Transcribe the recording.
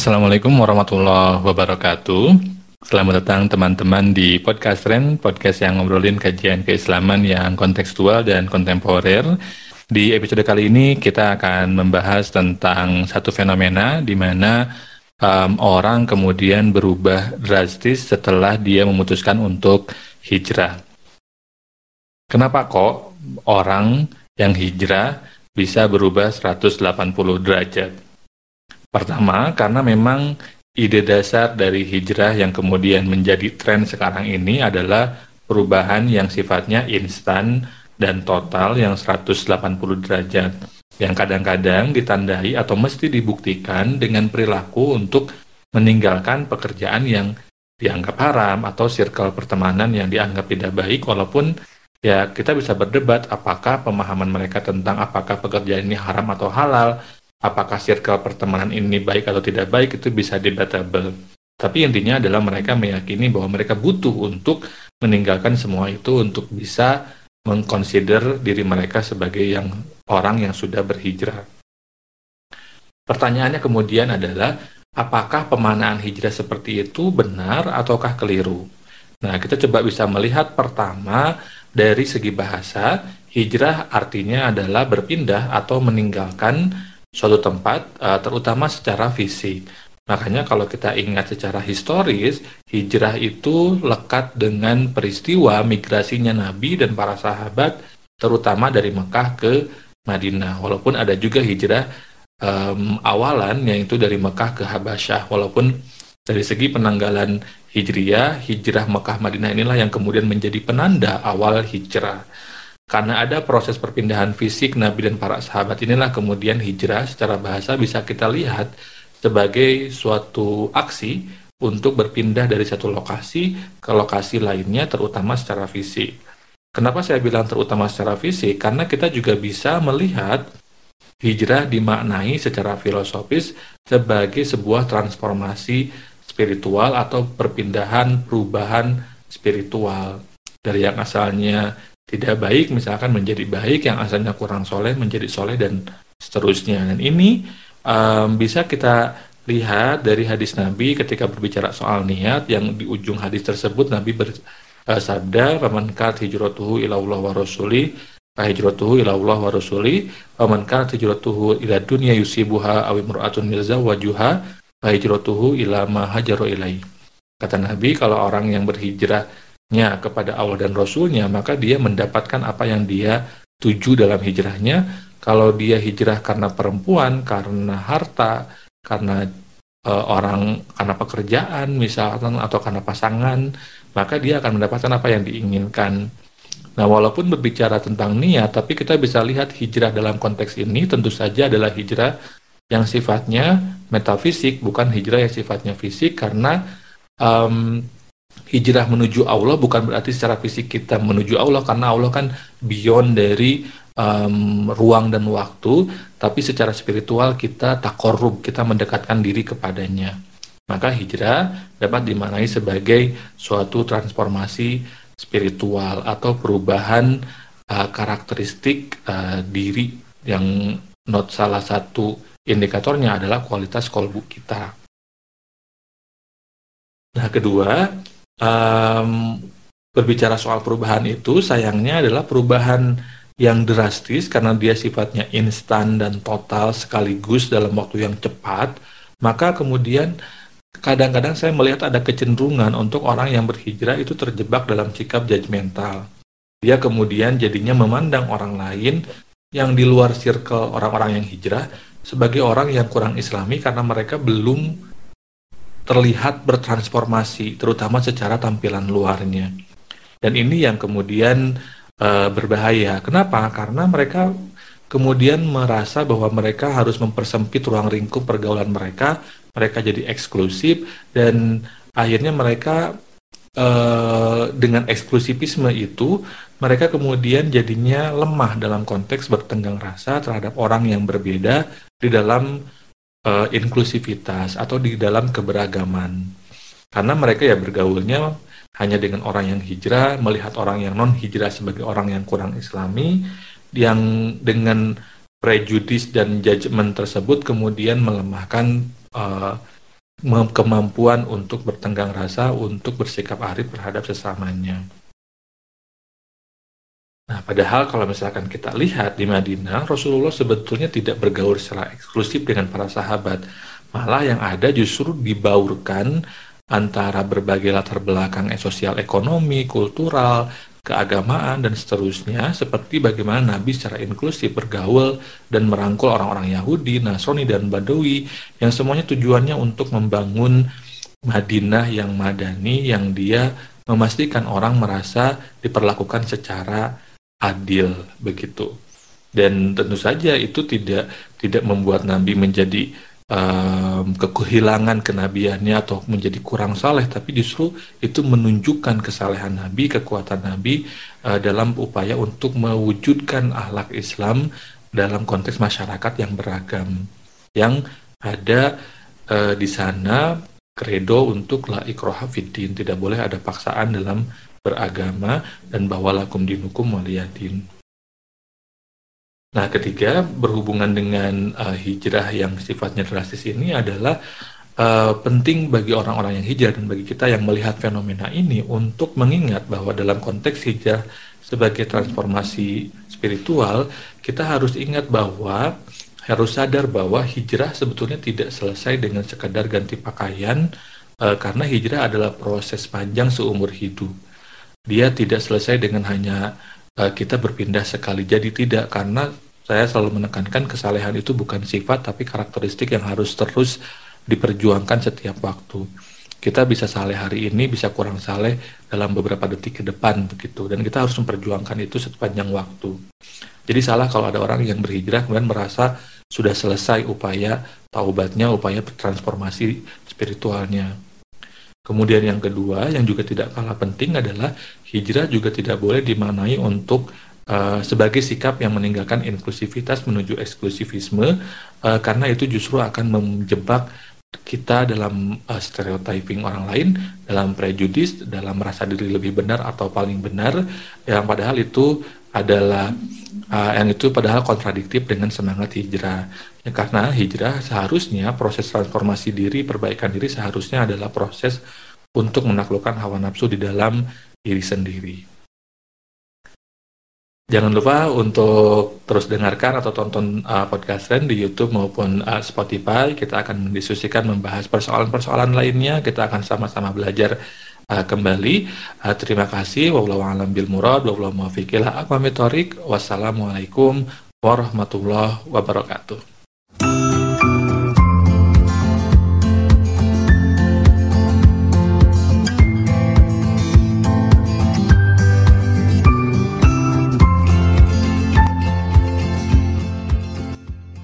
Assalamualaikum warahmatullahi wabarakatuh. Selamat datang teman-teman di podcast Ren, podcast yang ngobrolin kajian keislaman yang kontekstual dan kontemporer. Di episode kali ini kita akan membahas tentang satu fenomena di mana um, orang kemudian berubah drastis setelah dia memutuskan untuk hijrah. Kenapa kok orang yang hijrah bisa berubah 180 derajat? Pertama, karena memang ide dasar dari hijrah yang kemudian menjadi tren sekarang ini adalah perubahan yang sifatnya instan dan total yang 180 derajat yang kadang-kadang ditandai atau mesti dibuktikan dengan perilaku untuk meninggalkan pekerjaan yang dianggap haram atau circle pertemanan yang dianggap tidak baik walaupun ya kita bisa berdebat apakah pemahaman mereka tentang apakah pekerjaan ini haram atau halal apakah circle pertemanan ini baik atau tidak baik itu bisa debatable. Tapi intinya adalah mereka meyakini bahwa mereka butuh untuk meninggalkan semua itu untuk bisa mengconsider diri mereka sebagai yang orang yang sudah berhijrah. Pertanyaannya kemudian adalah apakah pemanaan hijrah seperti itu benar ataukah keliru? Nah, kita coba bisa melihat pertama dari segi bahasa, hijrah artinya adalah berpindah atau meninggalkan suatu tempat, uh, terutama secara fisik. Makanya kalau kita ingat secara historis, hijrah itu lekat dengan peristiwa migrasinya Nabi dan para sahabat, terutama dari Mekah ke Madinah. Walaupun ada juga hijrah um, awalan, yaitu dari Mekah ke Habasyah. Walaupun dari segi penanggalan hijriah, hijrah Mekah Madinah inilah yang kemudian menjadi penanda awal hijrah. Karena ada proses perpindahan fisik Nabi dan para sahabat inilah kemudian hijrah secara bahasa bisa kita lihat sebagai suatu aksi untuk berpindah dari satu lokasi ke lokasi lainnya terutama secara fisik. Kenapa saya bilang terutama secara fisik? Karena kita juga bisa melihat hijrah dimaknai secara filosofis sebagai sebuah transformasi spiritual atau perpindahan perubahan spiritual dari yang asalnya tidak baik misalkan menjadi baik yang asalnya kurang soleh menjadi soleh dan seterusnya. Dan ini um, bisa kita lihat dari hadis Nabi ketika berbicara soal niat yang di ujung hadis tersebut Nabi bersabda paman kat hijratuhu ila Allah wa rasuli hijratuhu ila Allah wa rasuli paman kat hijratuhu ila dunya yusibuha awi imra'atun wajuha hijratuhu ila ma hajaru ilai kata Nabi kalau orang yang berhijrah kepada Allah dan Rasulnya, maka dia mendapatkan apa yang dia tuju dalam hijrahnya. Kalau dia hijrah karena perempuan, karena harta, karena e, orang, karena pekerjaan misalkan, atau karena pasangan, maka dia akan mendapatkan apa yang diinginkan. Nah, walaupun berbicara tentang niat, tapi kita bisa lihat hijrah dalam konteks ini tentu saja adalah hijrah yang sifatnya metafisik, bukan hijrah yang sifatnya fisik, karena um, hijrah menuju Allah bukan berarti secara fisik kita menuju Allah karena Allah kan beyond dari um, ruang dan waktu, tapi secara spiritual kita tak korup, kita mendekatkan diri kepadanya. Maka hijrah dapat dimaknai sebagai suatu transformasi spiritual atau perubahan uh, karakteristik uh, diri yang not salah satu indikatornya adalah kualitas kolbu kita. Nah, kedua, um, berbicara soal perubahan itu sayangnya adalah perubahan yang drastis karena dia sifatnya instan dan total sekaligus dalam waktu yang cepat, maka kemudian kadang-kadang saya melihat ada kecenderungan untuk orang yang berhijrah itu terjebak dalam sikap judgmental. Dia kemudian jadinya memandang orang lain yang di luar circle orang-orang yang hijrah sebagai orang yang kurang islami karena mereka belum terlihat bertransformasi, terutama secara tampilan luarnya. Dan ini yang kemudian uh, berbahaya. Kenapa? Karena mereka kemudian merasa bahwa mereka harus mempersempit ruang lingkup pergaulan mereka, mereka jadi eksklusif, dan akhirnya mereka uh, dengan eksklusivisme itu, mereka kemudian jadinya lemah dalam konteks bertenggang rasa terhadap orang yang berbeda di dalam uh, inklusivitas atau di dalam keberagaman. Karena mereka ya bergaulnya hanya dengan orang yang hijrah, melihat orang yang non hijrah sebagai orang yang kurang islami, yang dengan prejudis dan judgement tersebut kemudian melemahkan uh, kemampuan untuk bertenggang rasa, untuk bersikap arif terhadap sesamanya. Nah, padahal kalau misalkan kita lihat di Madinah, Rasulullah sebetulnya tidak bergaul secara eksklusif dengan para sahabat. Malah yang ada justru dibaurkan antara berbagai latar belakang sosial ekonomi, kultural, keagamaan, dan seterusnya, seperti bagaimana Nabi secara inklusif bergaul dan merangkul orang-orang Yahudi, Nasrani, dan Badawi, yang semuanya tujuannya untuk membangun Madinah yang madani, yang dia memastikan orang merasa diperlakukan secara adil begitu. Dan tentu saja itu tidak tidak membuat Nabi menjadi um, kehilangan kenabiannya atau menjadi kurang saleh, tapi justru itu menunjukkan kesalehan Nabi, kekuatan Nabi uh, dalam upaya untuk mewujudkan akhlak Islam dalam konteks masyarakat yang beragam, yang ada uh, di sana kredo untuk la ikroha fiddin, tidak boleh ada paksaan dalam beragama dan bahwa lakum dinukum waliyadin. Nah, ketiga berhubungan dengan uh, hijrah yang sifatnya drastis ini adalah uh, penting bagi orang-orang yang hijrah dan bagi kita yang melihat fenomena ini untuk mengingat bahwa dalam konteks hijrah sebagai transformasi spiritual, kita harus ingat bahwa harus sadar bahwa hijrah sebetulnya tidak selesai dengan sekadar ganti pakaian uh, karena hijrah adalah proses panjang seumur hidup dia tidak selesai dengan hanya uh, kita berpindah sekali. Jadi tidak karena saya selalu menekankan kesalehan itu bukan sifat tapi karakteristik yang harus terus diperjuangkan setiap waktu. Kita bisa saleh hari ini, bisa kurang saleh dalam beberapa detik ke depan begitu. Dan kita harus memperjuangkan itu sepanjang waktu. Jadi salah kalau ada orang yang berhijrah kemudian merasa sudah selesai upaya taubatnya, upaya transformasi spiritualnya. Kemudian yang kedua yang juga tidak kalah penting adalah hijrah juga tidak boleh dimaknai untuk uh, sebagai sikap yang meninggalkan inklusivitas menuju eksklusivisme uh, karena itu justru akan menjebak kita dalam uh, stereotyping orang lain, dalam prejudis, dalam merasa diri lebih benar atau paling benar, yang padahal itu adalah uh, yang itu padahal kontradiktif dengan semangat hijrah. Ya, karena hijrah seharusnya proses transformasi diri, perbaikan diri seharusnya adalah proses untuk menaklukkan hawa nafsu di dalam diri sendiri. Jangan lupa untuk terus dengarkan atau tonton uh, podcast Ren di YouTube maupun uh, Spotify. Kita akan mendiskusikan membahas persoalan-persoalan lainnya. Kita akan sama-sama belajar uh, kembali. Uh, terima kasih. Wassalamualaikum warahmatullahi wabarakatuh. Wassalamualaikum warahmatullahi wabarakatuh.